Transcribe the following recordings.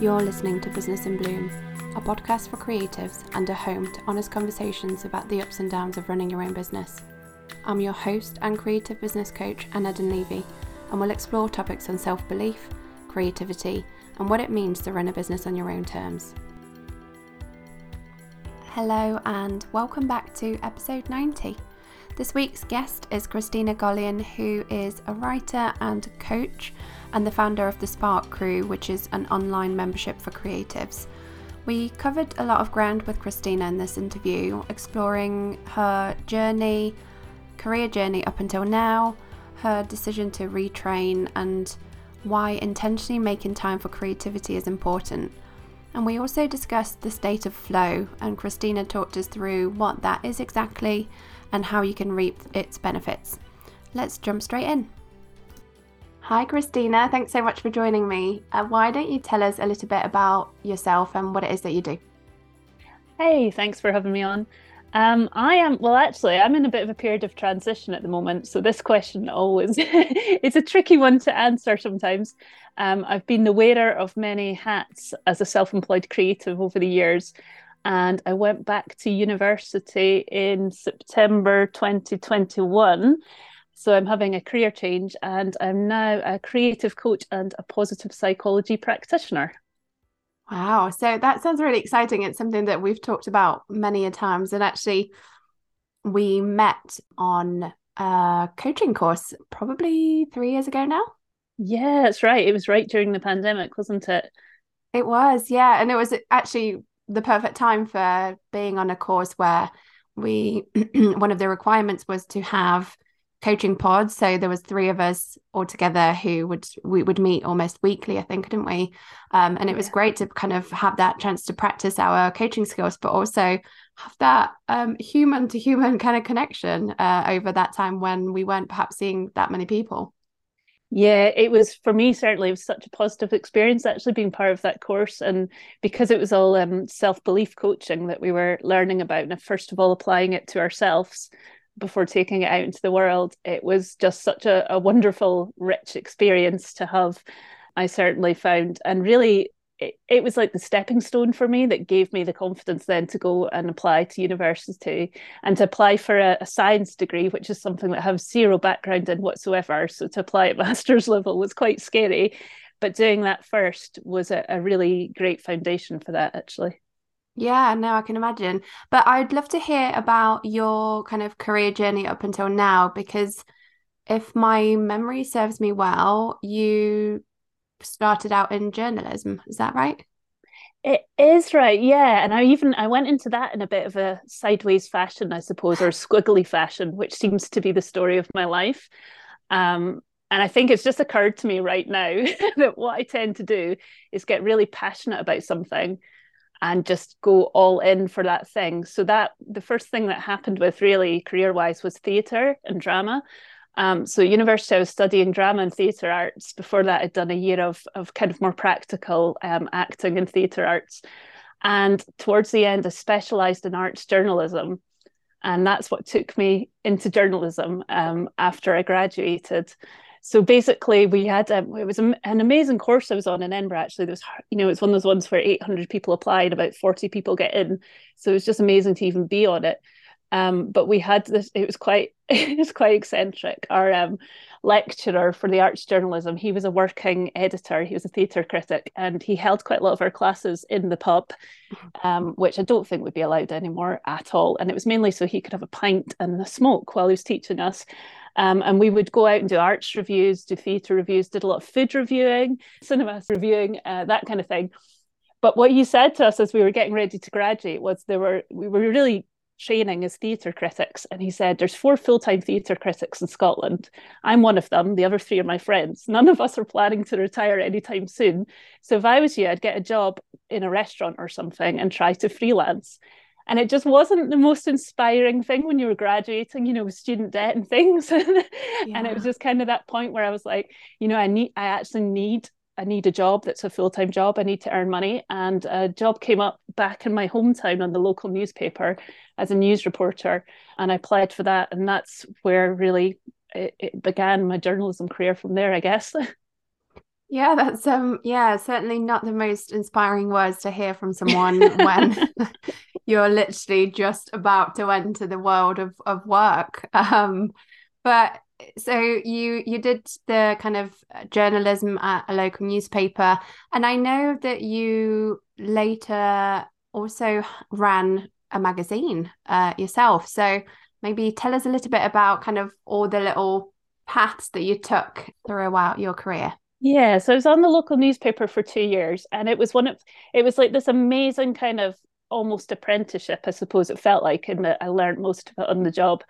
You're listening to Business in Bloom, a podcast for creatives and a home to honest conversations about the ups and downs of running your own business. I'm your host and creative business coach, Anna Dunleavy, and we'll explore topics on self belief, creativity, and what it means to run a business on your own terms. Hello, and welcome back to episode 90. This week's guest is Christina Golian, who is a writer and coach and the founder of the Spark Crew, which is an online membership for creatives. We covered a lot of ground with Christina in this interview, exploring her journey, career journey up until now, her decision to retrain, and why intentionally making time for creativity is important. And we also discussed the state of flow, and Christina talked us through what that is exactly and how you can reap its benefits. Let's jump straight in. Hi, Christina. Thanks so much for joining me. Uh, why don't you tell us a little bit about yourself and what it is that you do? Hey, thanks for having me on. Um, I am well. Actually, I'm in a bit of a period of transition at the moment, so this question always it's a tricky one to answer sometimes. Um, I've been the wearer of many hats as a self-employed creative over the years, and I went back to university in September 2021 so I'm having a career change and I'm now a creative coach and a positive psychology practitioner. Wow. So that sounds really exciting. It's something that we've talked about many a times. And actually, we met on a coaching course probably three years ago now. Yeah, that's right. It was right during the pandemic, wasn't it? It was, yeah. And it was actually the perfect time for being on a course where we, one of the requirements was to have coaching pods. So there was three of us all together who would we would meet almost weekly i think didn't we? Um, and it was great to kind of have that chance to practice our coaching skills but also have that um, human to human kind of connection uh, over that time when we weren't perhaps seeing that many people yeah, it was for me certainly it was such a positive experience actually being part of that course and because it was all um, self-belief coaching that we were learning about and first of all applying it to ourselves before taking it out into the world, it was just such a, a wonderful, rich experience to have. I certainly found, and really, it, it was like the stepping stone for me that gave me the confidence then to go and apply to university and to apply for a, a science degree, which is something that I have zero background in whatsoever. So to apply at master's level was quite scary. But doing that first was a, a really great foundation for that, actually. Yeah, no, I can imagine. But I'd love to hear about your kind of career journey up until now because if my memory serves me well, you started out in journalism. Is that right? It is right, yeah. And I even I went into that in a bit of a sideways fashion, I suppose, or squiggly fashion, which seems to be the story of my life. Um, and I think it's just occurred to me right now that what I tend to do is get really passionate about something and just go all in for that thing. So that the first thing that happened with really career wise was theatre and drama. Um, so university, I was studying drama and theatre arts. Before that, I'd done a year of of kind of more practical um, acting and theatre arts. And towards the end, I specialised in arts journalism, and that's what took me into journalism um, after I graduated. So basically we had um, it was an amazing course i was on in edinburgh actually. There was you know it's one of those ones where 800 people apply and about 40 people get in. So it was just amazing to even be on it um, but we had this it was quite it was quite eccentric. Our um, lecturer for the arts journalism he was a working editor he was a theatre critic and he held quite a lot of our classes in the pub um, which i don't think would be allowed anymore at all. And it was mainly so he could have a pint and a smoke while he was teaching us. Um, and we would go out and do arts reviews, do theatre reviews, did a lot of food reviewing, cinema reviewing, uh, that kind of thing. But what he said to us as we were getting ready to graduate was there were we were really training as theatre critics. And he said, There's four full time theatre critics in Scotland. I'm one of them. The other three are my friends. None of us are planning to retire anytime soon. So if I was you, I'd get a job in a restaurant or something and try to freelance and it just wasn't the most inspiring thing when you were graduating you know with student debt and things yeah. and it was just kind of that point where i was like you know i need i actually need I need a job that's a full time job. I need to earn money. And a job came up back in my hometown on the local newspaper as a news reporter. And I applied for that. And that's where really it, it began my journalism career from there, I guess. Yeah, that's um yeah, certainly not the most inspiring words to hear from someone when you're literally just about to enter the world of of work. Um but so you you did the kind of journalism at a local newspaper and I know that you later also ran a magazine uh, yourself. So maybe tell us a little bit about kind of all the little paths that you took throughout your career. Yeah, so I was on the local newspaper for two years, and it was one of it was like this amazing kind of almost apprenticeship, I suppose it felt like, and I learned most of it on the job.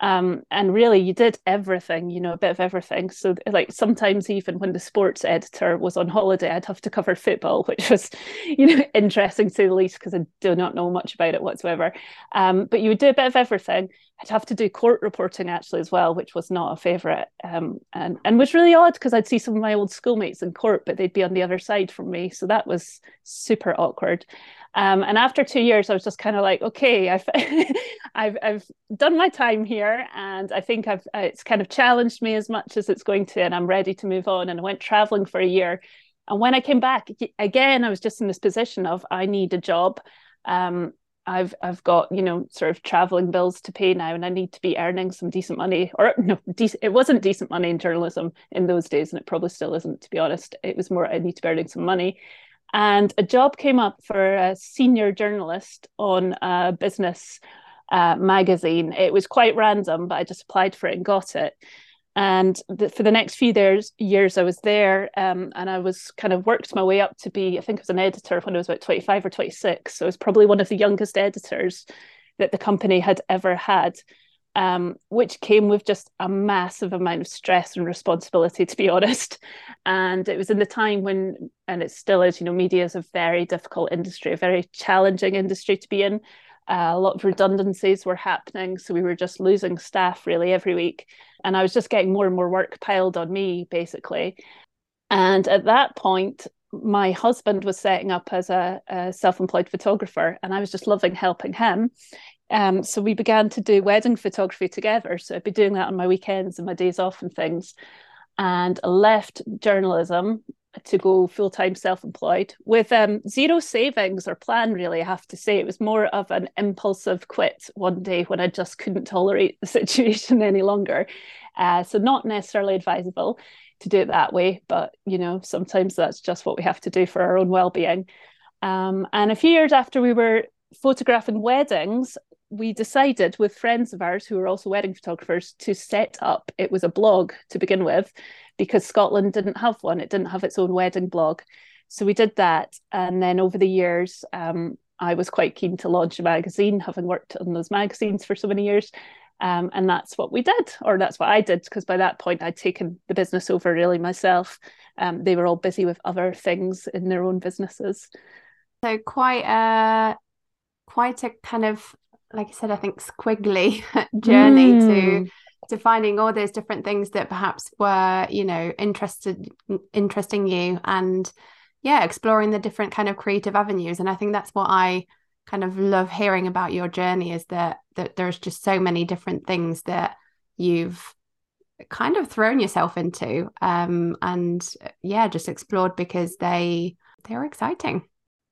Um, and really, you did everything, you know, a bit of everything. So, like, sometimes even when the sports editor was on holiday, I'd have to cover football, which was, you know, interesting to the least, because I do not know much about it whatsoever. Um, but you would do a bit of everything. I'd have to do court reporting actually as well, which was not a favourite, um, and and was really odd because I'd see some of my old schoolmates in court, but they'd be on the other side from me, so that was super awkward. Um, and after two years, I was just kind of like, okay, I've, I've, I've done my time here, and I think I've it's kind of challenged me as much as it's going to, and I'm ready to move on. And I went traveling for a year, and when I came back again, I was just in this position of I need a job. Um, I've I've got you know sort of traveling bills to pay now, and I need to be earning some decent money. Or no. It wasn't decent money in journalism in those days, and it probably still isn't. To be honest, it was more I need to be earning some money and a job came up for a senior journalist on a business uh, magazine. It was quite random, but I just applied for it and got it. And the, for the next few years, years I was there, um, and I was kind of worked my way up to be, I think I was an editor when I was about 25 or 26. So I was probably one of the youngest editors that the company had ever had um, which came with just a massive amount of stress and responsibility, to be honest. And it was in the time when, and it still is, you know, media is a very difficult industry, a very challenging industry to be in. Uh, a lot of redundancies were happening. So we were just losing staff really every week. And I was just getting more and more work piled on me, basically. And at that point, my husband was setting up as a, a self employed photographer, and I was just loving helping him. Um, so we began to do wedding photography together. So I'd be doing that on my weekends and my days off and things. And left journalism to go full time self employed with um, zero savings or plan, really. I have to say, it was more of an impulsive quit one day when I just couldn't tolerate the situation any longer. Uh, so, not necessarily advisable to do it that way, but you know, sometimes that's just what we have to do for our own well being. Um, and a few years after we were photographing weddings, we decided with friends of ours who were also wedding photographers to set up it was a blog to begin with because Scotland didn't have one. It didn't have its own wedding blog. So we did that. And then over the years um, I was quite keen to launch a magazine having worked on those magazines for so many years. Um, and that's what we did or that's what I did because by that point I'd taken the business over really myself. Um, they were all busy with other things in their own businesses. So quite a quite a kind of like I said, I think squiggly journey mm. to to finding all those different things that perhaps were, you know, interested interesting you and yeah, exploring the different kind of creative avenues. And I think that's what I kind of love hearing about your journey is that that there's just so many different things that you've kind of thrown yourself into um and yeah just explored because they they're exciting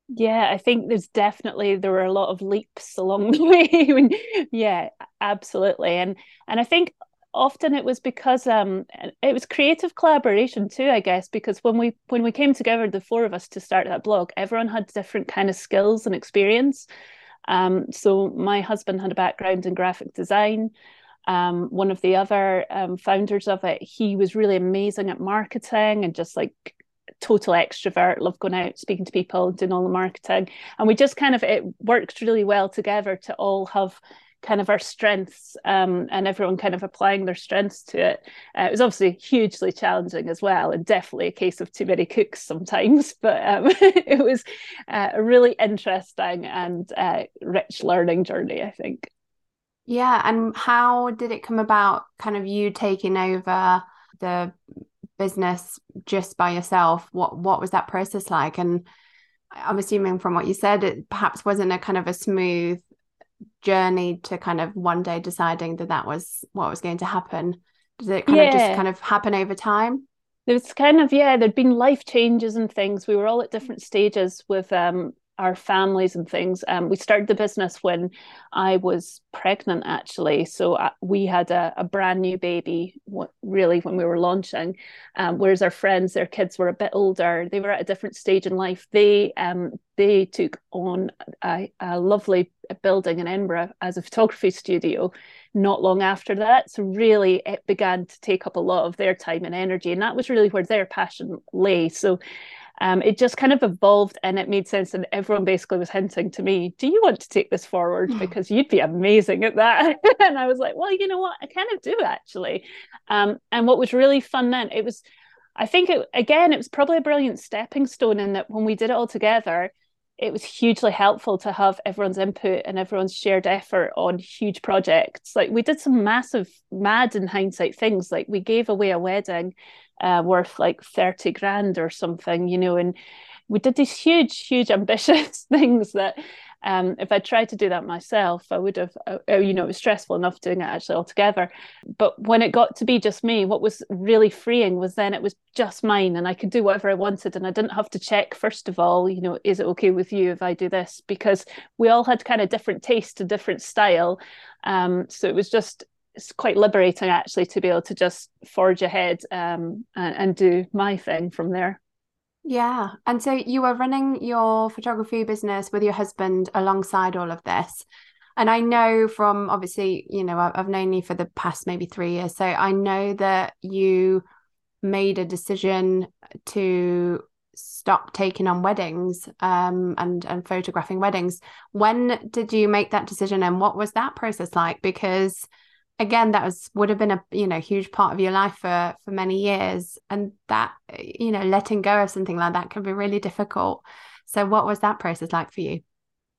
yeah, I think there's definitely there were a lot of leaps along the way. yeah, absolutely. And and I think often it was because um it was creative collaboration too, I guess, because when we when we came together, the four of us to start that blog, everyone had different kind of skills and experience. Um, so my husband had a background in graphic design. Um, one of the other um, founders of it, he was really amazing at marketing and just like total extrovert, love going out, speaking to people, doing all the marketing. And we just kind of, it worked really well together to all have kind of our strengths um, and everyone kind of applying their strengths to it. Uh, it was obviously hugely challenging as well, and definitely a case of too many cooks sometimes. But um, it was uh, a really interesting and uh, rich learning journey, I think. Yeah, and how did it come about? Kind of you taking over the business just by yourself what what was that process like? And i'm assuming from what you said it perhaps wasn't a kind of a smooth journey to kind of one day deciding that that was what was going to happen. Did it kind yeah. of just kind of happen over time? There was kind of yeah there'd been life changes and things. We were all at different stages with um our families and things. Um, we started the business when I was pregnant, actually. So uh, we had a, a, brand new baby, really, when we were launching. Um, whereas our friends, their kids were a bit older. They were at a different stage in life. They um, they took on a, a lovely building in Edinburgh as a photography studio. Not long after that, so really, it began to take up a lot of their time and energy, and that was really where their passion lay. So um, it just kind of evolved and it made sense. And everyone basically was hinting to me, Do you want to take this forward? Hmm. Because you'd be amazing at that. and I was like, Well, you know what? I kind of do actually. Um, and what was really fun then, it was, I think, it, again, it was probably a brilliant stepping stone in that when we did it all together, it was hugely helpful to have everyone's input and everyone's shared effort on huge projects. Like we did some massive, mad in hindsight things. Like we gave away a wedding uh, worth like 30 grand or something, you know, and we did these huge, huge ambitious things that um, if I tried to do that myself, I would have, uh, uh, you know, it was stressful enough doing it actually altogether. But when it got to be just me, what was really freeing was then it was just mine and I could do whatever I wanted. And I didn't have to check, first of all, you know, is it okay with you if I do this? Because we all had kind of different taste and different style. Um, so it was just, it's quite liberating actually to be able to just forge ahead um, and, and do my thing from there. Yeah. And so you were running your photography business with your husband alongside all of this. And I know from obviously, you know, I've known you for the past maybe three years. So I know that you made a decision to stop taking on weddings um, and and photographing weddings. When did you make that decision and what was that process like? Because again that was would have been a you know huge part of your life for for many years. And that you know letting go of something like that can be really difficult. So what was that process like for you?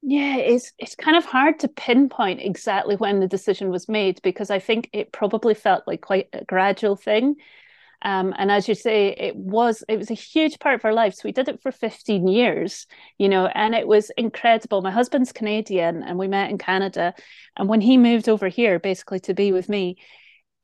Yeah it's it's kind of hard to pinpoint exactly when the decision was made because i think it probably felt like quite a gradual thing um, and as you say, it was it was a huge part of our lives. We did it for 15 years, you know, and it was incredible. My husband's Canadian and we met in Canada. And when he moved over here basically to be with me,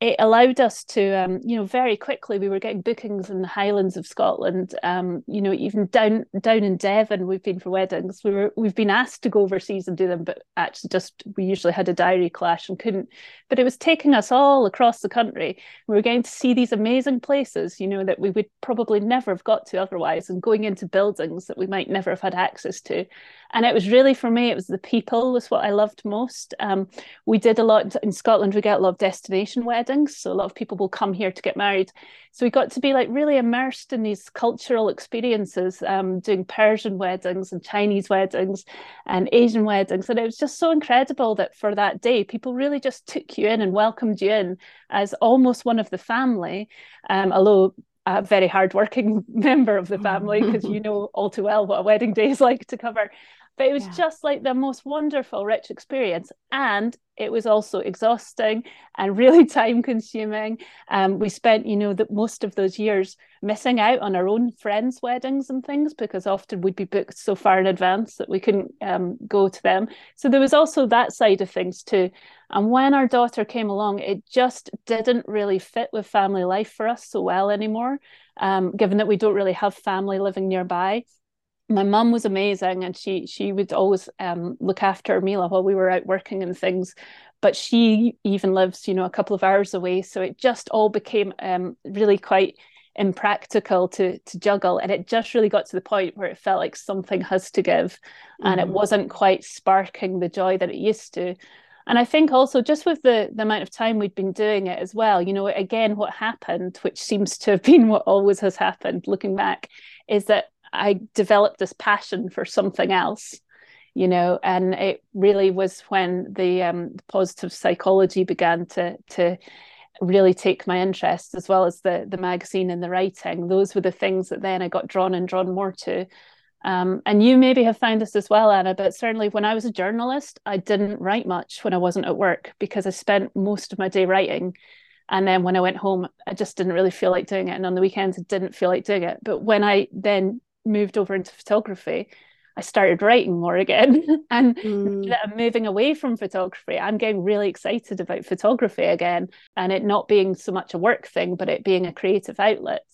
it allowed us to, um, you know, very quickly we were getting bookings in the Highlands of Scotland. Um, you know, even down down in Devon, we've been for weddings. We were we've been asked to go overseas and do them, but actually just we usually had a diary clash and couldn't. But it was taking us all across the country. We were getting to see these amazing places, you know, that we would probably never have got to otherwise, and going into buildings that we might never have had access to and it was really for me it was the people was what i loved most um, we did a lot in scotland we get a lot of destination weddings so a lot of people will come here to get married. So we got to be like really immersed in these cultural experiences um, doing persian weddings and chinese weddings and asian weddings. And it was just so incredible that for that day people really just took you in and welcomed you in as almost one of the family um, although a very hardworking member of the family because you know all too well what a wedding day is like to cover but it was yeah. just like the most wonderful, rich experience. And it was also exhausting and really time consuming. Um, we spent, you know, that most of those years missing out on our own friends' weddings and things because often we'd be booked so far in advance that we couldn't um, go to them. So there was also that side of things too. And when our daughter came along, it just didn't really fit with family life for us so well anymore, um, given that we don't really have family living nearby my mum was amazing and she she would always um, look after Mila while we were out working and things but she even lives you know a couple of hours away so it just all became um, really quite impractical to to juggle and it just really got to the point where it felt like something has to give mm-hmm. and it mm-hmm. wasn't quite sparking the joy that it used to and i think also just with the the amount of time we'd been doing it as well you know again what happened which seems to have been what always has happened looking back is that I developed this passion for something else, you know, and it really was when the, um, positive psychology began to to really take my interest, as well as the the magazine and the writing. Those were the things that then I got drawn and drawn more to. Um, and you maybe have found this as well, Anna, but certainly when I was a journalist, I didn't write much when I wasn't at work because I spent most of my day writing. And then when I went home, I just didn't really feel like doing it. And on the weekends, I didn't feel like doing it. But when I then moved over into photography, I started writing more again. and mm. I'm moving away from photography, I'm getting really excited about photography again and it not being so much a work thing, but it being a creative outlet.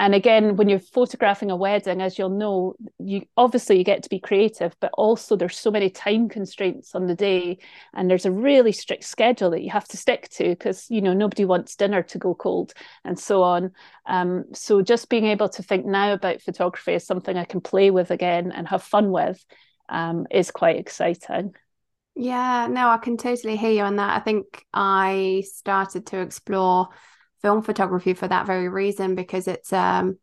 And again when you're photographing a wedding as you'll know you obviously you get to be creative but also there's so many time constraints on the day and there's a really strict schedule that you have to stick to because you know nobody wants dinner to go cold and so on. Um, so just being able to think now about photography as something i can play with again and have fun with um, is quite exciting. Yeah no i can totally hear you on that. I think i started to explore film photography for that very reason because it's um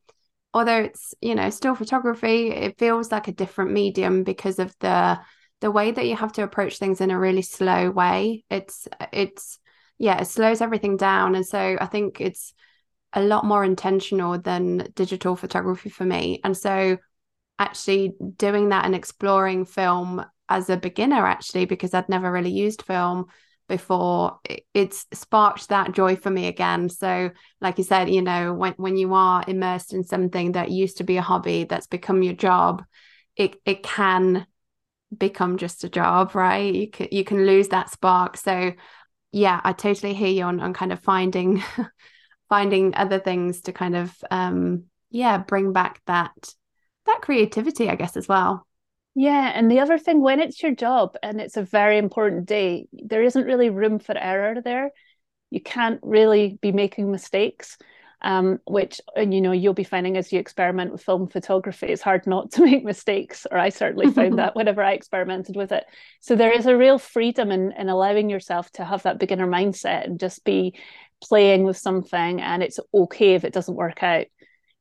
although it's you know still photography it feels like a different medium because of the the way that you have to approach things in a really slow way. It's it's yeah it slows everything down. And so i think it's a lot more intentional than digital photography for me. And so actually doing that and exploring film as a beginner actually because i'd never really used film before it's sparked that joy for me again. So like you said you know when when you are immersed in something that used to be a hobby that's become your job it it can become just a job right? You can you can lose that spark. So yeah i totally hear you on on kind of finding finding other things to kind of um yeah bring back that that creativity i guess as well yeah, and the other thing, when it's your job and it's a very important day, there isn't really room for error there. You can't really be making mistakes, um, which and you know you'll be finding as you experiment with film photography, it's hard not to make mistakes. Or I certainly found that whenever I experimented with it. So there is a real freedom in in allowing yourself to have that beginner mindset and just be playing with something, and it's okay if it doesn't work out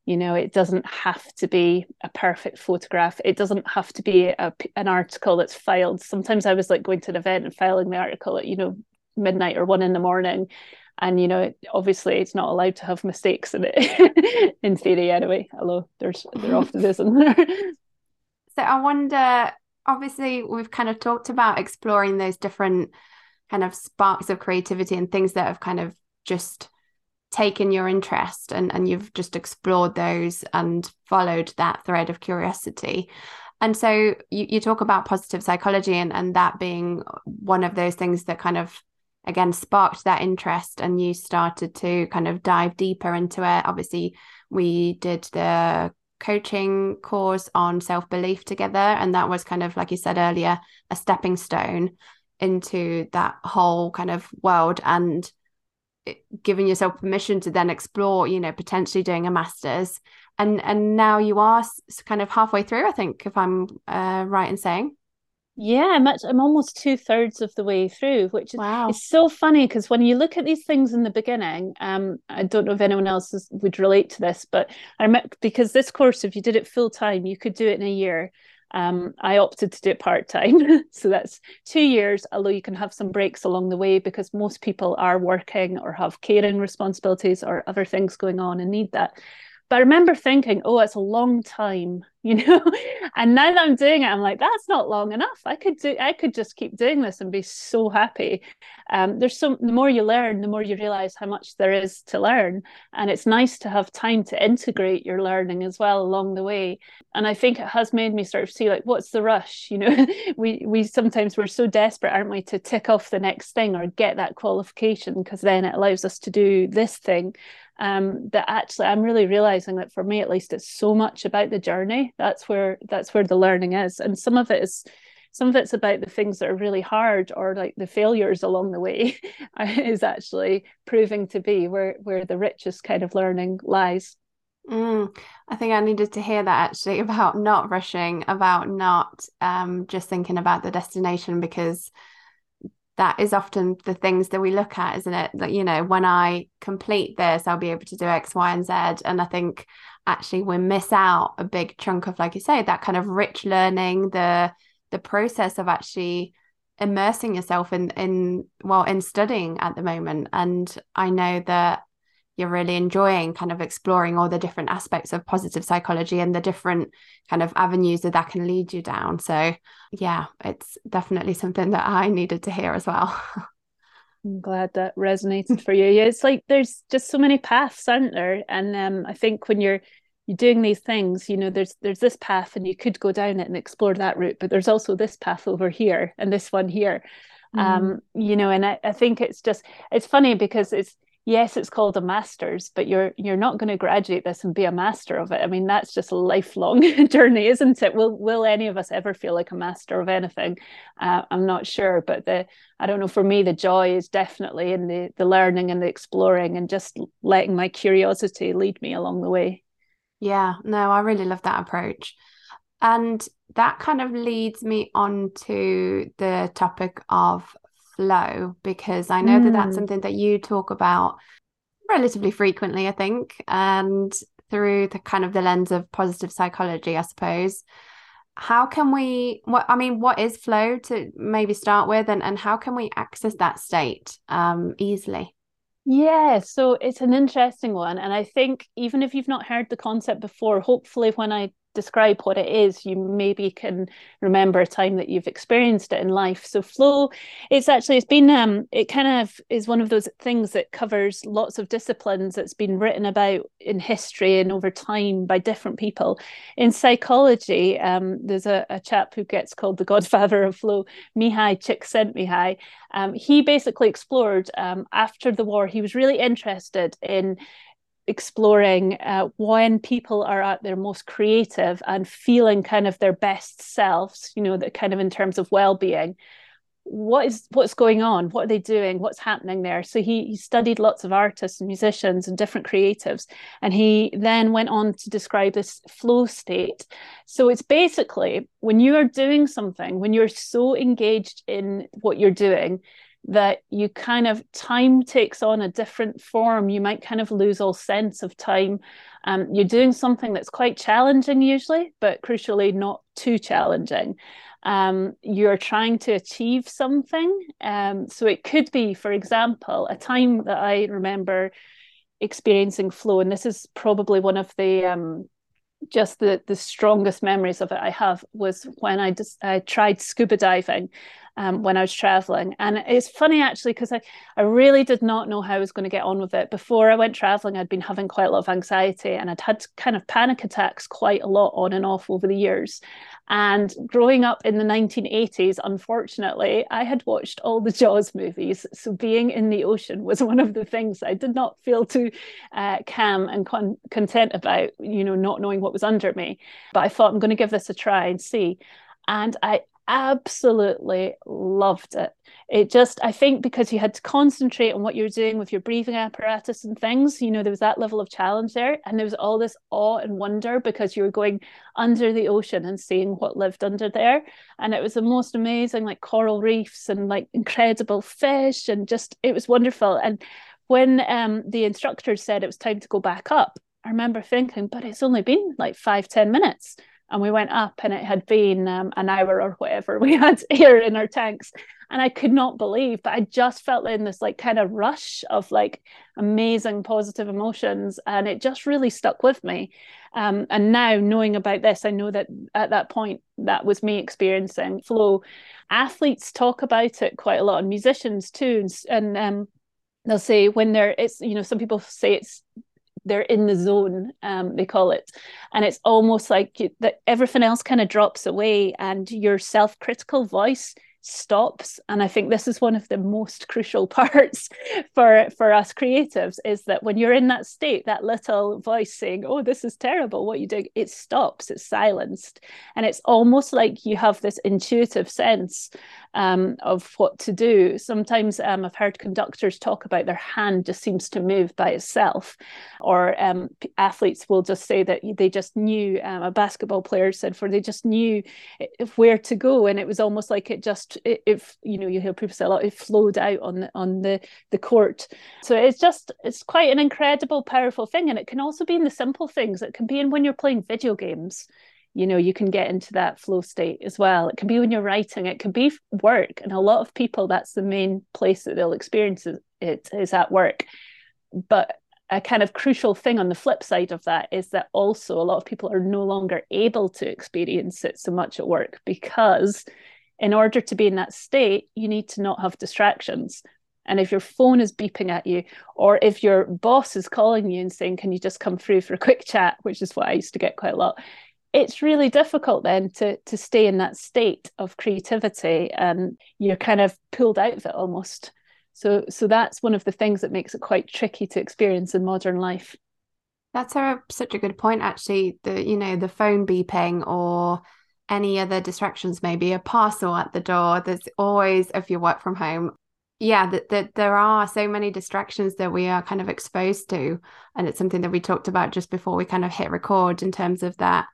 you know it doesn't have to be a perfect photograph. It doesn't have to be a, an article that's filed. Sometimes i was like going to an event and filing the article at you know midnight or one in the morning. And you know obviously it's not allowed to have mistakes in it in theory anyway although there's there often isn't there. So i wonder obviously we've kind of talked about exploring those different kind of sparks of creativity and things that have kind of just taken your interest and, and you've just explored those and followed that thread of curiosity. And so you, you talk about positive psychology and, and that being one of those things that kind of again sparked that interest and you started to kind of dive deeper into it. Obviously, we did the coaching course on self-belief together and that was kind of like you said earlier a stepping stone into that whole kind of world and giving yourself permission to then explore you know potentially doing a master's. And and now you are kind of halfway through i think if i'm uh, right in saying. Yeah i'm much, i'm almost two-thirds of the way through which is wow. it's so funny because when you look at these things in the beginning um i don't know if anyone else is, would relate to this but i remember because this course if you did it full time you could do it in a year um, I opted to do it part time. so that's two years, although you can have some breaks along the way because most people are working or have caring responsibilities or other things going on and need that. But I remember thinking, oh, it's a long time you know? And now that i'm doing it i'm like that's not long enough. I could do i could just keep doing this and be so happy. Um, there's some the more you learn the more you realize how much there is to learn. And it's nice to have time to integrate your learning as well along the way. And i think it has made me sort of see like what's the rush you know? We we sometimes we're so desperate aren't we to tick off the next thing or get that qualification because then it allows us to do this thing um, that actually I'm really realizing that for me at least it's so much about the journey. That's where that's where the learning is, and some of it is some of it's about the things that are really hard or like the failures along the way is actually proving to be where where the richest kind of learning lies. Mm, I think I needed to hear that actually about not rushing, about not um, just thinking about the destination because that is often the things that we look at, isn't it? That, you know, when I complete this, I'll be able to do X, Y, and Z. And I think actually we miss out a big chunk of, like you say, that kind of rich learning, the the process of actually immersing yourself in in well in studying at the moment. And I know that you're really enjoying kind of exploring all the different aspects of positive psychology and the different kind of avenues that that can lead you down. So, yeah, it's definitely something that I needed to hear as well. I'm glad that resonated for you. Yeah, it's like there's just so many paths, aren't there? And um, I think when you're you're doing these things, you know, there's there's this path, and you could go down it and explore that route, but there's also this path over here and this one here. Mm. Um, you know, and I, I think it's just it's funny because it's yes it's called a master's but you're you're not going to graduate this and be a master of it. I mean that's just a lifelong journey isn't it? Will will any of us ever feel like a master of anything? Uh, i'm not sure but the i don't know for me the joy is definitely in the the learning and the exploring and just letting my curiosity lead me along the way. Yeah no i really love that approach. And that kind of leads me on to the topic of flow because I know mm. that that's mm. something that you talk about relatively frequently, I think, and through the kind of the lens of positive psychology, I suppose. How can we what I mean, what is flow to maybe start with and, and how can we access that state um easily? Yeah, so it's an interesting one. And I think even if you've not heard the concept before, hopefully when I describe what it is, you maybe can remember a time that you've experienced it in life. So flow, it's actually it's been um it kind of is one of those things that covers lots of disciplines that's been written about in history and over time by different people. In psychology, um, there's a, a chap who gets called the godfather of flow, Mihaly Csikszentmihalyi. Um, he basically explored um, after the war, he was really interested in exploring uh, when people are at their most creative and feeling kind of their best selves you know that kind of in terms of well-being what is what's going on? What are they doing? What's happening there? So he, he studied lots of artists and musicians and different creatives and he then went on to describe this flow state. So it's basically when you are doing something when you're so engaged in what you're doing that you kind of time takes on a different form. You might kind of lose all sense of time. Um, you're doing something that's quite challenging usually, but crucially not too challenging. Um, you're trying to achieve something. Um, so it could be, for example, a time that I remember experiencing flow, and this is probably one of the um, just the the strongest memories of it I have was when I just I tried scuba diving um, when I was traveling. And it's funny actually, because I, I really did not know how I was going to get on with it. Before I went traveling, I'd been having quite a lot of anxiety and I'd had kind of panic attacks quite a lot on and off over the years. And growing up in the 1980s, unfortunately, I had watched all the Jaws movies. So being in the ocean was one of the things I did not feel too uh, calm and con- content about, you know, not knowing what was under me. But I thought I'm going to give this a try and see. And I absolutely loved it. It just, I think, because you had to concentrate on what you're doing with your breathing apparatus and things, you know, there was that level of challenge there. And there was all this awe and wonder because you were going under the ocean and seeing what lived under there. And it was the most amazing, like coral reefs and like incredible fish. And just, it was wonderful. And when um, the instructor said it was time to go back up, I remember thinking, but it's only been like five ten minutes and we went up and it had been um, an hour or whatever we had air in our tanks and i could not believe but i just felt in this like kind of rush of like amazing positive emotions and it just really stuck with me. Um, and now knowing about this i know that at that point that was me experiencing flow. Athletes talk about it quite a lot and musicians too and, and um, they'll say when they're it's you know some people say it's they're in the zone um, they call it. And it's almost like you, that everything else kind of drops away and your self-critical voice stops. And i think this is one of the most crucial parts for for us creatives is that when you're in that state that little voice saying oh this is terrible. What you do it stops it's silenced. And it's almost like you have this intuitive sense um, of what to do. Sometimes um, i've heard conductors talk about their hand just seems to move by itself. Or um, athletes will just say that they just knew um, a basketball player said for they just knew where to go. And it was almost like it just if you know you hear people say a lot it flowed out on the on the the court. So it's just it's quite an incredible powerful thing. And it can also be in the simple things. It can be in when you're playing video games you know you can get into that flow state as well. It can be when you're writing. It can be work. And a lot of people that's the main place that they'll experience it is at work. But a kind of crucial thing on the flip side of that is that also a lot of people are no longer able to experience it so much at work because in order to be in that state, you need to not have distractions. And if your phone is beeping at you, or if your boss is calling you and saying, Can you just come through for a quick chat, which is what I used to get quite a lot, it's really difficult then to, to stay in that state of creativity and you're kind of pulled out of it almost. So so that's one of the things that makes it quite tricky to experience in modern life. That's a, such a good point, actually. The you know the phone beeping or any other distractions, maybe a parcel at the door. There's always if you work from home. Yeah, that the, there are so many distractions that we are kind of exposed to, and it's something that we talked about just before we kind of hit record in terms of that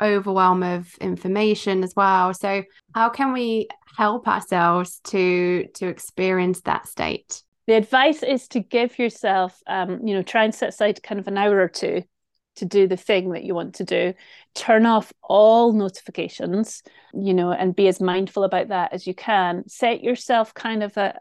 overwhelm of information as well. So, how can we help ourselves to to experience that state? the advice is to give yourself um, you know try and set aside kind of an hour or two to do the thing that you want to do turn off all notifications you know and be as mindful about that as you can. Set yourself kind of a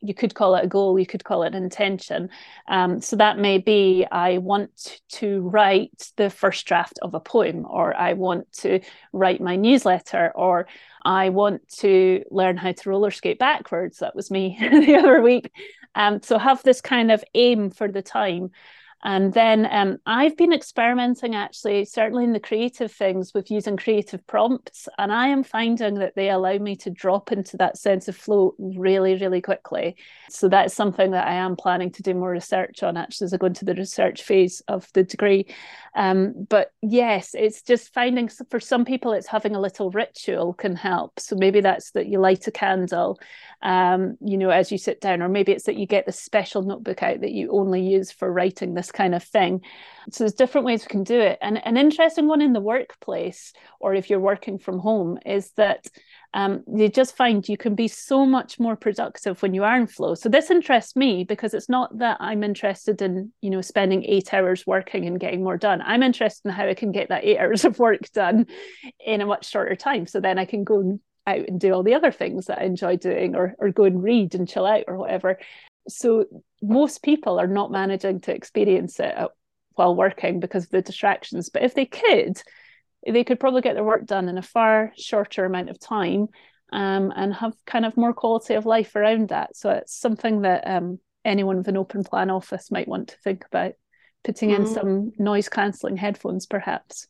you could call it a goal you could call it an intention. Um, so that may be i want to write the first draft of a poem or i want to write my newsletter or i want to learn how to roller skate backwards. That was me the other week. Um, so have this kind of aim for the time and then um, I've been experimenting actually, certainly in the creative things, with using creative prompts. And I am finding that they allow me to drop into that sense of flow really, really quickly. So that's something that I am planning to do more research on actually as I go into the research phase of the degree. Um, but yes, it's just finding for some people, it's having a little ritual can help. So maybe that's that you light a candle, um, you know, as you sit down, or maybe it's that you get the special notebook out that you only use for writing this kind of thing. So there's different ways we can do it. And an interesting one in the workplace, or if you're working from home, is that um, you just find you can be so much more productive when you are in flow. So this interests me because it's not that I'm interested in, you know, spending eight hours working and getting more done. I'm interested in how I can get that eight hours of work done in a much shorter time. So then I can go out and do all the other things that I enjoy doing or or go and read and chill out or whatever so most people are not managing to experience it while working because of the distractions. But if they could they could probably get their work done in a far shorter amount of time um, and have kind of more quality of life around that. So it's something that um, anyone with an open plan office might want to think about putting mm. in some noise cancelling headphones perhaps.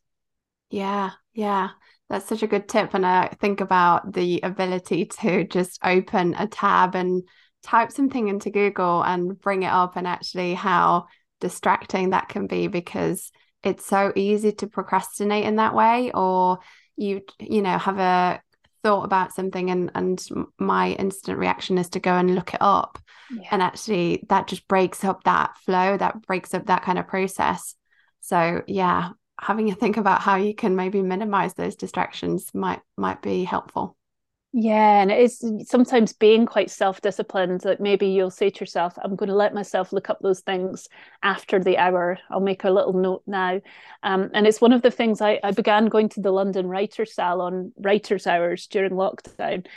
Yeah yeah. That's such a good tip and i think about the ability to just open a tab and type something into Google and bring it up, and actually how distracting that can be because it's so easy to procrastinate in that way, or you you know have a thought about something and and my instant reaction is to go and look it up. Yeah. and actually that just breaks up that flow that breaks up that kind of process. So yeah having a think about how you can maybe minimize those distractions might might be helpful yeah, and it is sometimes being quite self-disciplined that maybe you'll say to yourself, I'm going to let myself look up those things after the hour. I'll make a little note now. Um, and it's one of the things I, I began going to the London Writers Salon writers hours during lockdown.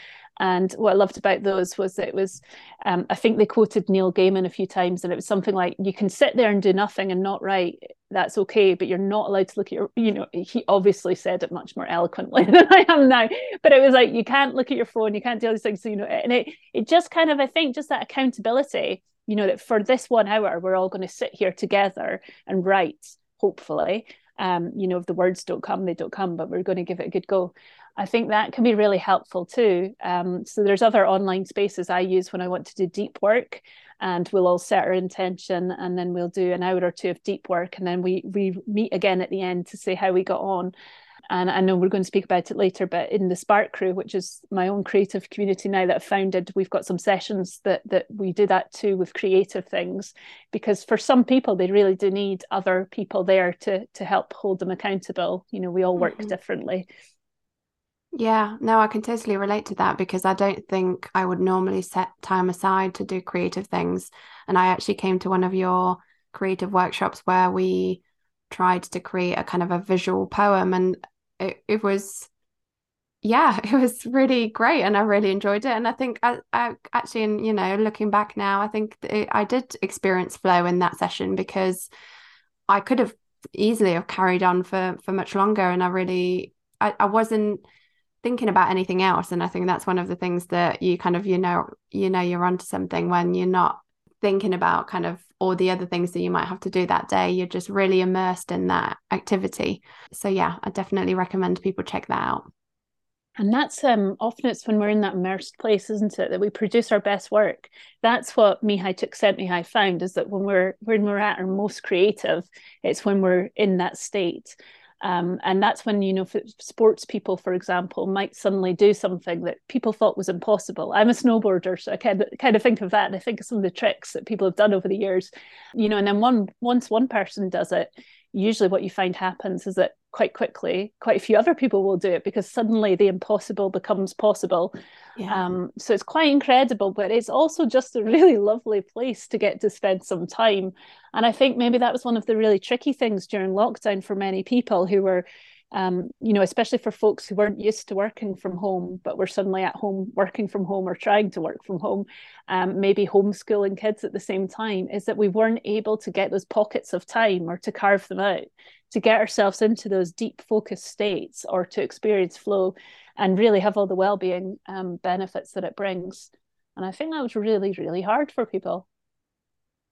And what I loved about those was it was, um, I think they quoted Neil Gaiman a few times, and it was something like, you can sit there and do nothing and not write. That's okay, but you're not allowed to look at your, you know, he obviously said it much more eloquently than I am now. But it was like, you can't look at your phone, you can't do all these things. So, you know, and it, it just kind of, I think, just that accountability, you know, that for this one hour, we're all going to sit here together and write, hopefully. Um, you know, if the words don't come, they don't come, but we're going to give it a good go. I think that can be really helpful too. Um, so there's other online spaces I use when I want to do deep work, and we'll all set our intention, and then we'll do an hour or two of deep work, and then we we meet again at the end to see how we got on. And I know we're going to speak about it later, but in the Spark Crew, which is my own creative community now that I've founded, we've got some sessions that that we do that too with creative things, because for some people they really do need other people there to to help hold them accountable. You know, we all work mm-hmm. differently. Yeah, no, I can totally relate to that because I don't think I would normally set time aside to do creative things. And I actually came to one of your creative workshops where we tried to create a kind of a visual poem and it, it was yeah it was really great and i really enjoyed it and i think i, I actually in you know looking back now i think it, i did experience flow in that session because i could have easily have carried on for for much longer and i really i, I wasn't thinking about anything else and i think that's one of the things that you kind of you know you know you're onto something when you're not thinking about kind of all the other things that you might have to do that day. You're just really immersed in that activity. So yeah i definitely recommend people check that out. And that's um, often it's when we're in that immersed place isn't it that we produce our best work. That's what mihaly csikszentmihalyi found is that when we're when we're at our most creative it's when we're in that state um, and that's when you know sports people for example might suddenly do something that people thought was impossible. I'm a snowboarder so i kind of, kind of think of that and i think of some of the tricks that people have done over the years. You know and then one once one person does it usually what you find happens is that quite quickly quite a few other people will do it because suddenly the impossible becomes possible yeah. um, so it's quite incredible but it's also just a really lovely place to get to spend some time and i think maybe that was one of the really tricky things during lockdown for many people who were um, you know, especially for folks who weren't used to working from home, but were suddenly at home working from home or trying to work from home, um, maybe homeschooling kids at the same time, is that we weren't able to get those pockets of time or to carve them out, to get ourselves into those deep focus states or to experience flow and really have all the well-being um, benefits that it brings. And I think that was really, really hard for people.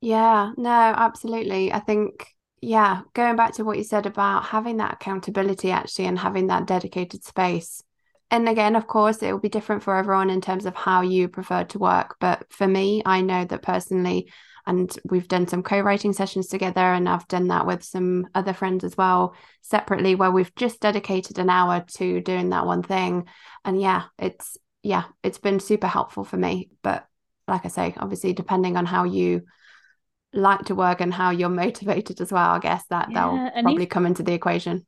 Yeah, no, absolutely. I think yeah, going back to what you said about having that accountability actually and having that dedicated space. And again, of course, it will be different for everyone in terms of how you prefer to work. But for me, I know that personally, and we've done some co-writing sessions together, and I've done that with some other friends as well separately, where we've just dedicated an hour to doing that one thing. And yeah, it's yeah, it's been super helpful for me. But like I say, obviously, depending on how you like to work and how you're motivated as well i guess that yeah, that'll probably even, come into the equation.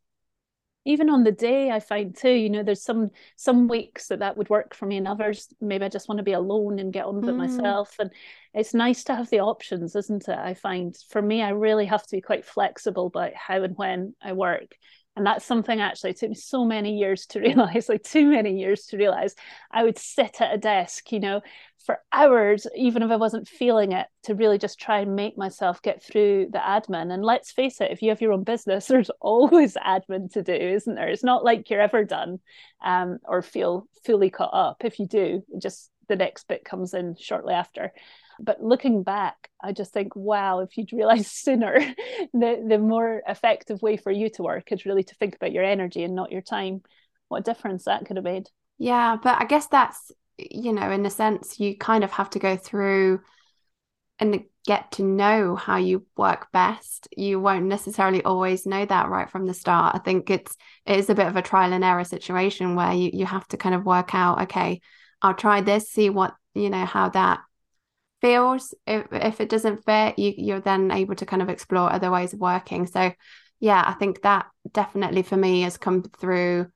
Even on the day i find too you know there's some some weeks that that would work for me and others maybe i just want to be alone and get on with mm. myself. And it's nice to have the options isn't it? I find for me i really have to be quite flexible about how and when i work and that's something actually took me so many years to realize like too many years to realize i would sit at a desk you know for hours even if i wasn't feeling it to really just try and make myself get through the admin. And let's face it if you have your own business there's always admin to do isn't there? It's not like you're ever done um, or feel fully caught up. If you do just the next bit comes in shortly after but looking back, I just think, wow, if you'd realized sooner, the, the more effective way for you to work is really to think about your energy and not your time. What difference that could have made. Yeah, but I guess that's, you know, in a sense, you kind of have to go through and get to know how you work best. You won't necessarily always know that right from the start. I think it's it is a bit of a trial and error situation where you you have to kind of work out, okay, I'll try this, see what, you know, how that feels. If, if it doesn't fit you you're then able to kind of explore other ways of working. So yeah i think that definitely for me has come through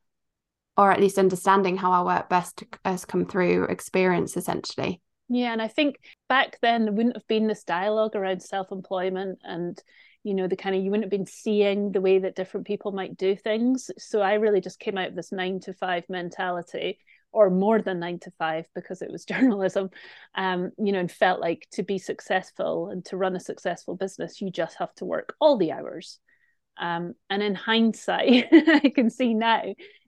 or at least understanding how i work best has come through experience essentially. Yeah and i think back then there wouldn't have been this dialogue around self-employment and you know the kind of you wouldn't have been seeing the way that different people might do things. So i really just came out of this nine to five mentality or more than nine to five because it was journalism um, you know and felt like to be successful and to run a successful business you just have to work all the hours. Um, and in hindsight i can see now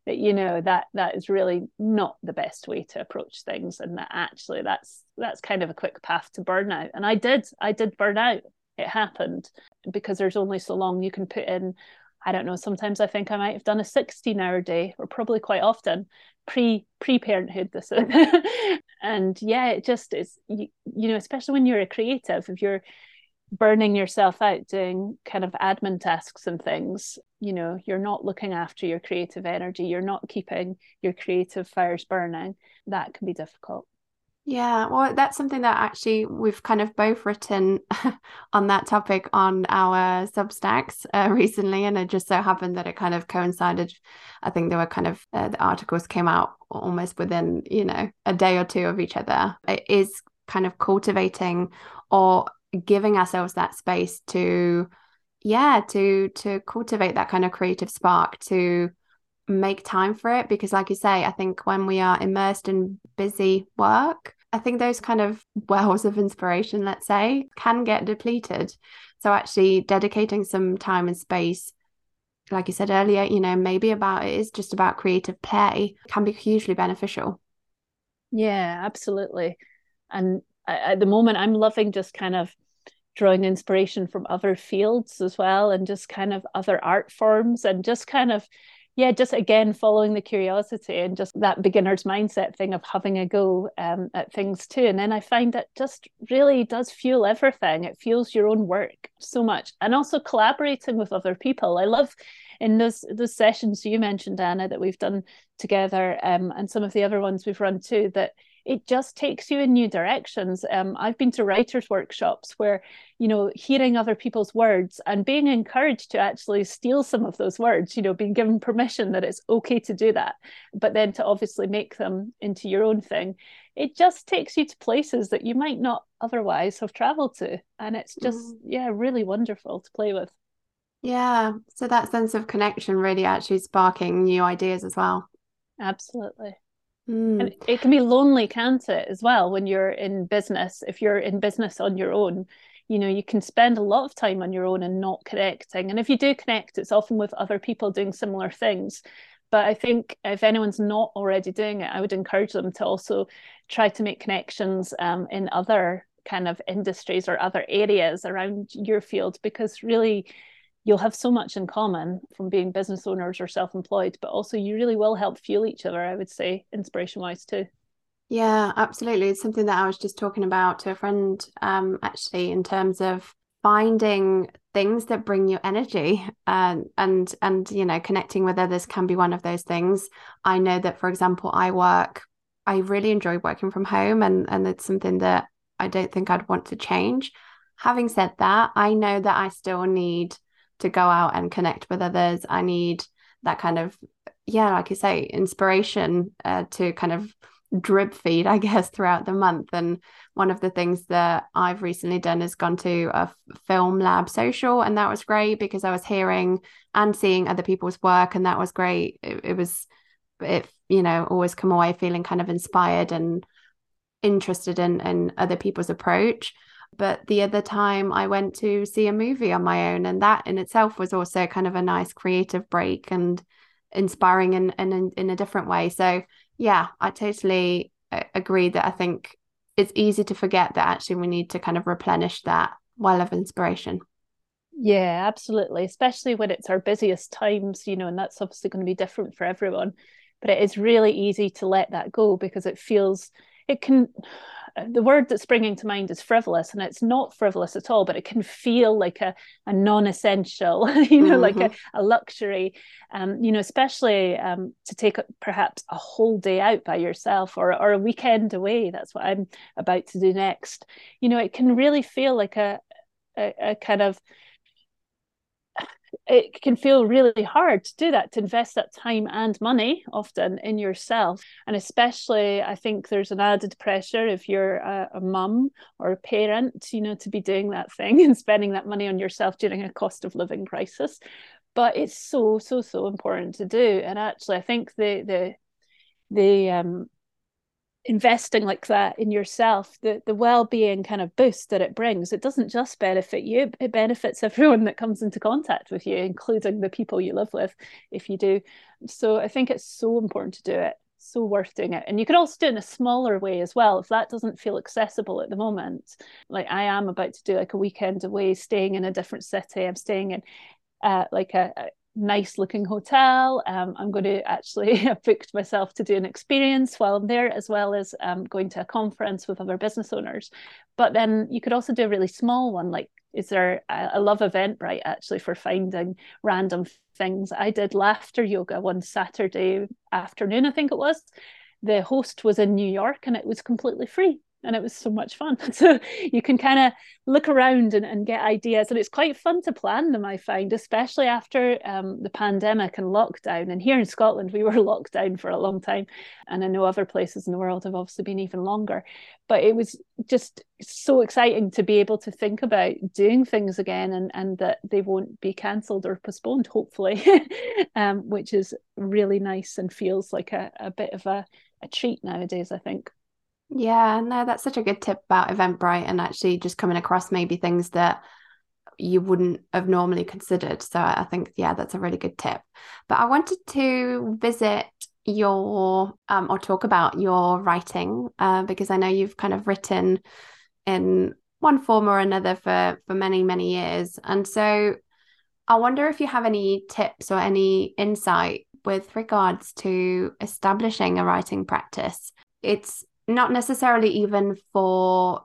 that you know that that is really not the best way to approach things and that actually that's that's kind of a quick path to burnout. And i did i did burn out it happened because there's only so long you can put in I don't know, sometimes I think I might have done a 16 hour day, or probably quite often, pre pre parenthood this is and yeah it just is you, you know especially when you're a creative if you're burning yourself out doing kind of admin tasks and things you know you're not looking after your creative energy you're not keeping your creative fires burning that can be difficult yeah, well, that's something that actually we've kind of both written on that topic on our Substacks uh, recently, and it just so happened that it kind of coincided. I think there were kind of uh, the articles came out almost within you know a day or two of each other. It is kind of cultivating or giving ourselves that space to, yeah, to to cultivate that kind of creative spark to make time for it because like you say i think when we are immersed in busy work i think those kind of wells of inspiration let's say can get depleted. So actually dedicating some time and space like you said earlier you know maybe about it is just about creative play can be hugely beneficial. Yeah absolutely. And at the moment i'm loving just kind of drawing inspiration from other fields as well and just kind of other art forms and just kind of yeah, just again following the curiosity and just that beginner's mindset thing of having a go um, at things too. And then I find it just really does fuel everything. It fuels your own work so much, and also collaborating with other people. I love in those those sessions you mentioned, Anna, that we've done together, um, and some of the other ones we've run too. That it just takes you in new directions. Um, I've been to writers' workshops where, you know, hearing other people's words and being encouraged to actually steal some of those words, you know, being given permission that it's okay to do that, but then to obviously make them into your own thing. It just takes you to places that you might not otherwise have traveled to. And it's just, mm. yeah, really wonderful to play with. Yeah. So that sense of connection really actually sparking new ideas as well. Absolutely. Mm. And it can be lonely, can't it, as well, when you're in business? If you're in business on your own, you know, you can spend a lot of time on your own and not connecting. And if you do connect, it's often with other people doing similar things. But I think if anyone's not already doing it, I would encourage them to also try to make connections um, in other kind of industries or other areas around your field because really you'll have so much in common from being business owners or self-employed but also you really will help fuel each other i would say inspiration wise too. Yeah absolutely. It's something that i was just talking about to a friend um actually in terms of finding things that bring you energy and and and you know connecting with others can be one of those things. I know that for example i work i really enjoy working from home and and it's something that i don't think i'd want to change. Having said that i know that i still need to go out and connect with others. I need that kind of, yeah, like you say, inspiration uh, to kind of drip feed, I guess, throughout the month. And one of the things that I've recently done is gone to a film lab social, and that was great because I was hearing and seeing other people's work, and that was great. It, it was, it you know, always come away feeling kind of inspired and interested in in other people's approach. But the other time I went to see a movie on my own, and that in itself was also kind of a nice creative break and inspiring in, in, in a different way. So, yeah, I totally uh, agree that I think it's easy to forget that actually we need to kind of replenish that well of inspiration. Yeah, absolutely. Especially when it's our busiest times, you know, and that's obviously going to be different for everyone. But it is really easy to let that go because it feels, it can, the word that's springing to mind is frivolous and it's not frivolous at all but it can feel like a, a non-essential you know mm-hmm. like a, mm-hmm. a luxury um, you know especially um, to take perhaps a whole day out by yourself or, or a weekend away that's what i'm about to do next you know it can really feel like a, a, a kind of it can feel really hard to do that to invest that time and money often in yourself. And especially i think there's an added pressure if you're a, a mum or a parent you know to be doing that thing and spending that money on yourself during a cost of living crisis. But it's so so so important to do. And actually i think the the the um investing like that in yourself the the well-being kind of boost that it brings it doesn't just benefit you it benefits everyone that comes into contact with you including the people you live with if you do. So i think it's so important to do it so worth doing it. And you can also do it in a smaller way as well. If that doesn't feel accessible at the moment like i am about to do like a weekend away staying in a different city i'm staying in uh, like a, nice looking hotel. Um, I'm going to actually have booked myself to do an experience while I'm there, as well as um, going to a conference with other business owners. But then you could also do a really small one, like is there a love Eventbrite actually for finding random things. I did laughter yoga one Saturday afternoon, I think it was. The host was in New York and it was completely free and it was so much fun. So you can kind of look around and, and get ideas, and it's quite fun to plan them. I find, especially after um, the pandemic and lockdown. And here in Scotland, we were locked down for a long time, and I know other places in the world have obviously been even longer. But it was just so exciting to be able to think about doing things again, and and that they won't be cancelled or postponed, hopefully, um, which is really nice and feels like a, a bit of a, a treat nowadays. I think. Yeah, no, that's such a good tip about Eventbrite and actually just coming across maybe things that you wouldn't have normally considered. So I think, yeah, that's a really good tip. But I wanted to visit your um, or talk about your writing uh, because I know you've kind of written in one form or another for for many many years, and so I wonder if you have any tips or any insight with regards to establishing a writing practice. It's not necessarily even for,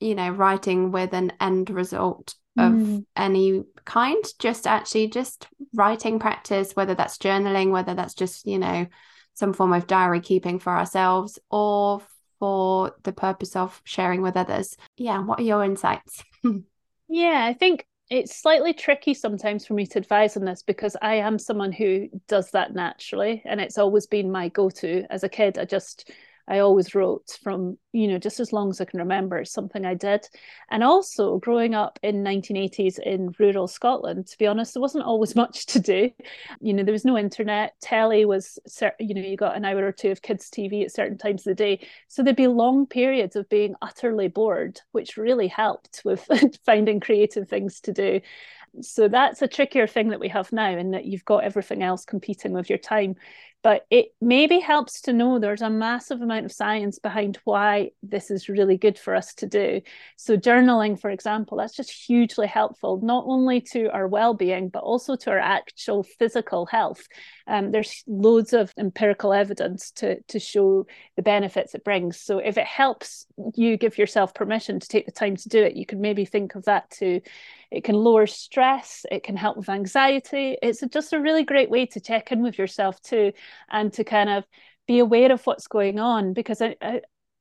you know, writing with an end result of mm. any kind, just actually just writing practice, whether that's journaling, whether that's just, you know, some form of diary keeping for ourselves or for the purpose of sharing with others. Yeah, what are your insights? yeah, I think it's slightly tricky sometimes for me to advise on this because I am someone who does that naturally and it's always been my go-to as a kid I just I always wrote from, you know, just as long as I can remember, something I did. And also growing up in 1980s in rural Scotland, to be honest, there wasn't always much to do. You know, there was no internet. Telly was, you know, you got an hour or two of kids' TV at certain times of the day. So there'd be long periods of being utterly bored, which really helped with finding creative things to do so that's a trickier thing that we have now in that you've got everything else competing with your time but it maybe helps to know there's a massive amount of science behind why this is really good for us to do. So, journaling, for example, that's just hugely helpful, not only to our well being, but also to our actual physical health. Um, there's loads of empirical evidence to, to show the benefits it brings. So, if it helps you give yourself permission to take the time to do it, you could maybe think of that too. It can lower stress, it can help with anxiety. It's just a really great way to check in with yourself too and to kind of be aware of what's going on because I, I,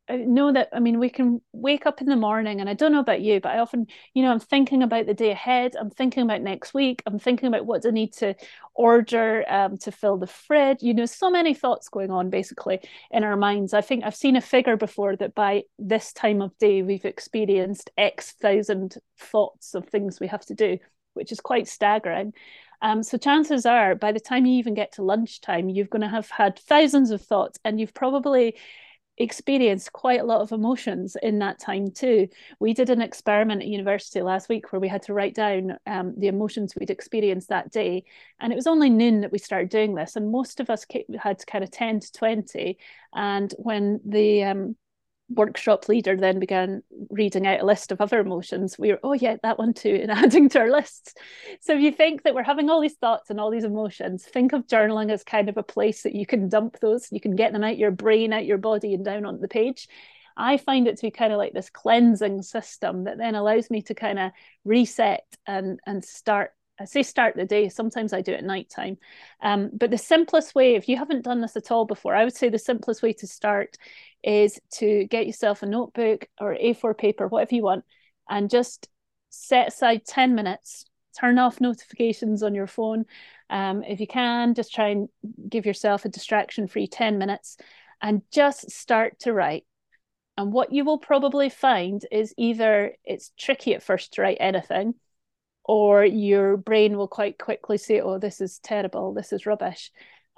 I know that I mean we can wake up in the morning and I don't know about you but I often you know I'm thinking about the day ahead. I'm thinking about next week. I'm thinking about what I need to order um, to fill the fridge. You know so many thoughts going on basically in our minds. I think I've seen a figure before that by this time of day we've experienced X thousand thoughts of things we have to do which is quite staggering. Um, so chances are, by the time you even get to lunchtime, you're going to have had thousands of thoughts, and you've probably experienced quite a lot of emotions in that time too. We did an experiment at university last week where we had to write down um, the emotions we'd experienced that day, and it was only noon that we started doing this, and most of us had kind of ten to twenty. And when the um, workshop leader then began reading out a list of other emotions, we were, oh, yeah, that one too, and adding to our lists. So if you think that we're having all these thoughts and all these emotions, think of journaling as kind of a place that you can dump those, you can get them out your brain, out your body, and down on the page. I find it to be kind of like this cleansing system that then allows me to kind of reset and and start I say start the day. Sometimes I do it at night time. Um, but the simplest way, if you haven't done this at all before, I would say the simplest way to start is to get yourself a notebook or A4 paper, whatever you want, and just set aside 10 minutes. Turn off notifications on your phone. Um, if you can, just try and give yourself a distraction free 10 minutes and just start to write. And what you will probably find is either it's tricky at first to write anything, or your brain will quite quickly say, oh, this is terrible, this is rubbish.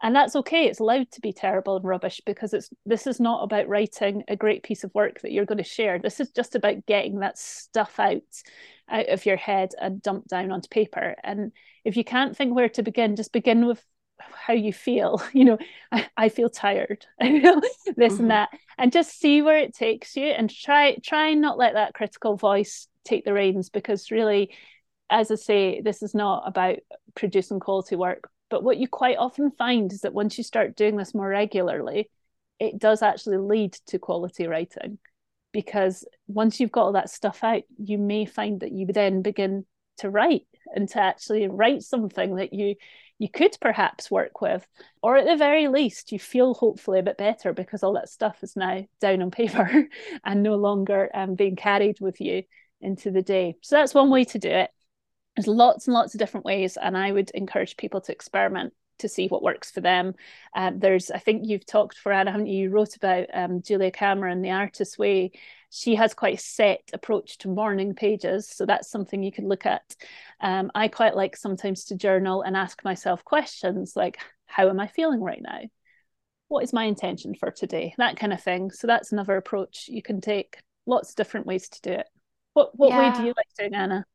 And that's okay. It's allowed to be terrible and rubbish because it's this is not about writing a great piece of work that you're going to share. This is just about getting that stuff out out of your head and dumped down onto paper. And if you can't think where to begin, just begin with how you feel. You know, I, I feel tired. I feel this mm-hmm. and that. And just see where it takes you and try try and not let that critical voice take the reins because really as I say, this is not about producing quality work. But what you quite often find is that once you start doing this more regularly, it does actually lead to quality writing. Because once you've got all that stuff out, you may find that you then begin to write and to actually write something that you you could perhaps work with or at the very least you feel hopefully a bit better because all that stuff is now down on paper and no longer um, being carried with you into the day so that's one way to do it there's lots and lots of different ways and i would encourage people to experiment to see what works for them. Um, there's i think you've talked for anna haven't you? You wrote about um, julia cameron the artist's way. She has quite a set approach to morning pages so that's something you can look at. Um, i quite like sometimes to journal and ask myself questions like how am i feeling right now? What is my intention for today? That kind of thing. So that's another approach you can take. Lots of different ways to do it. What what yeah. way do you like doing anna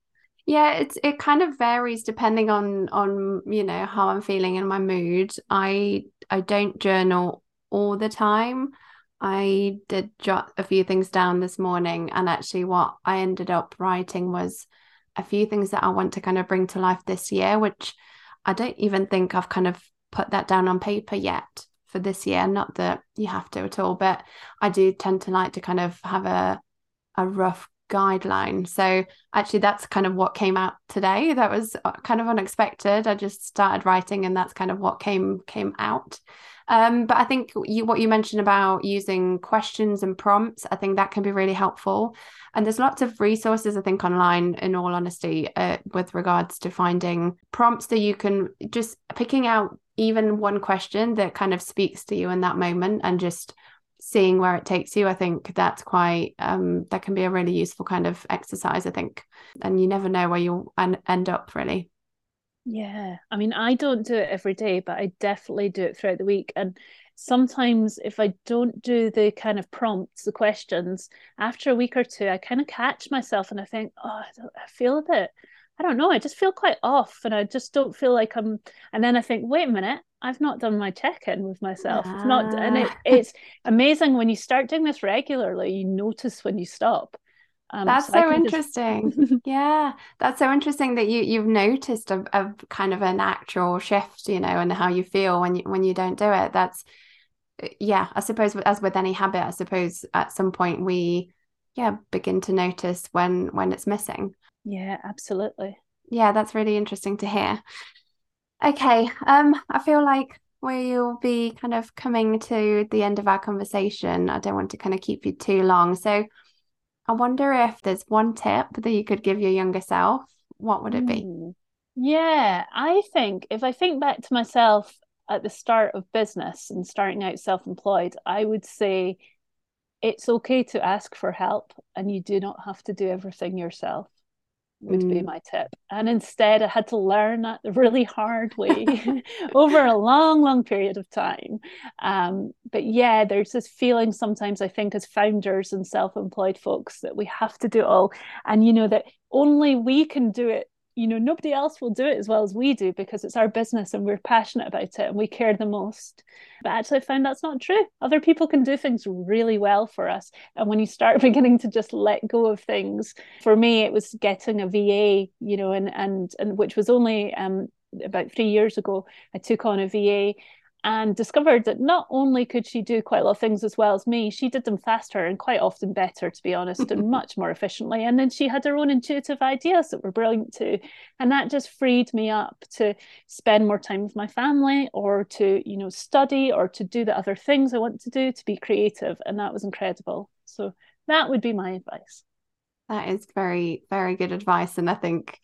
yeah, it's it kind of varies depending on on you know how I'm feeling and my mood. I I don't journal all the time. I did jot a few things down this morning, and actually, what I ended up writing was a few things that I want to kind of bring to life this year, which I don't even think I've kind of put that down on paper yet for this year. Not that you have to at all, but I do tend to like to kind of have a a rough guideline. So actually that's kind of what came out today. That was uh, kind of unexpected. I just started writing and that's kind of what came came out. Um, but I think you, what you mentioned about using questions and prompts, I think that can be really helpful. And there's lots of resources, I think, online, in all honesty, uh, with regards to finding prompts that you can just picking out even one question that kind of speaks to you in that moment and just seeing where it takes you i think that's quite um that can be a really useful kind of exercise i think. And you never know where you'll end up really. Yeah. I mean i don't do it every day but i definitely do it throughout the week. And sometimes if i don't do the kind of prompts the questions after a week or two i kind of catch myself and i think oh i, I feel a bit I don't know, I just feel quite off and I just don't feel like I'm and then I think, wait a minute, I've not done my check-in with myself. Ah. not and it, it's amazing when you start doing this regularly, you notice when you stop. Um, that's so, so interesting. Just... yeah, that's so interesting that you you've noticed a, a kind of an actual shift, you know, and how you feel when you when you don't do it. That's yeah, I suppose as with any habit, I suppose at some point we yeah begin to notice when when it's missing. Yeah, absolutely. Yeah, that's really interesting to hear. Okay, um, I feel like we'll be kind of coming to the end of our conversation. I don't want to kind of keep you too long. So I wonder if there's one tip that you could give your younger self. What would it be? Yeah, I think if I think back to myself at the start of business and starting out self employed, I would say it's okay to ask for help and you do not have to do everything yourself would mm. be my tip. And instead, I had to learn that the really hard way over a long, long period of time. Um, but yeah, there's this feeling sometimes, I think, as founders and self employed folks, that we have to do it all. And, you know, that only we can do it you know nobody else will do it as well as we do because it's our business and we're passionate about it and we care the most. But actually i found that's not true. Other people can do things really well for us. And when you start beginning to just let go of things for me it was getting a va you know and and and which was only um about three years ago i took on a va and discovered that not only could she do quite a lot of things as well as me, she did them faster and quite often better, to be honest, and much more efficiently. And then she had her own intuitive ideas that were brilliant too. And that just freed me up to spend more time with my family or to, you know, study or to do the other things I want to do, to be creative. And that was incredible. So that would be my advice. That is very, very good advice. And I think,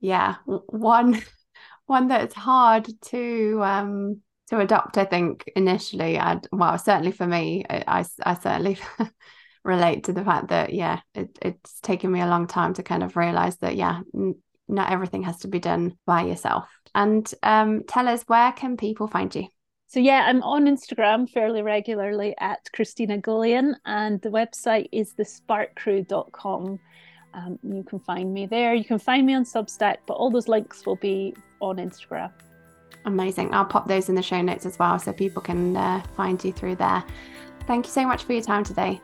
yeah, one one that's hard to um to adopt i think initially i'd well certainly for me i i, certainly relate to the fact that yeah it, it's taken me a long time to kind of realize that yeah n- not everything has to be done by yourself and um, tell us where can people find you so yeah, I'm on Instagram fairly regularly at Christina Golian, and the website is thesparkcrew.com. Um, you can find me there. You can find me on Substack, but all those links will be on Instagram. Amazing. I'll pop those in the show notes as well so people can uh, find you through there. Thank you so much for your time today.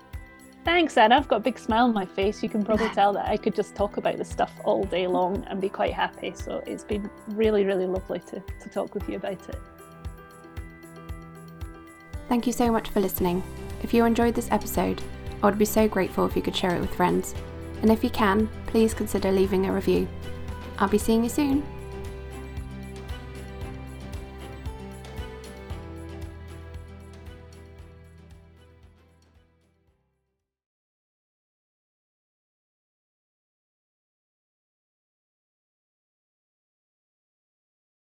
Thanks, Anna. I've got a big smile on my face. You can probably tell that I could just talk about this stuff all day long and be quite happy. So it's been really, really lovely to, to talk with you about it. Thank you so much for listening. If you enjoyed this episode, I would be so grateful if you could share it with friends. And if you can, please consider leaving a review. I'll be seeing you soon.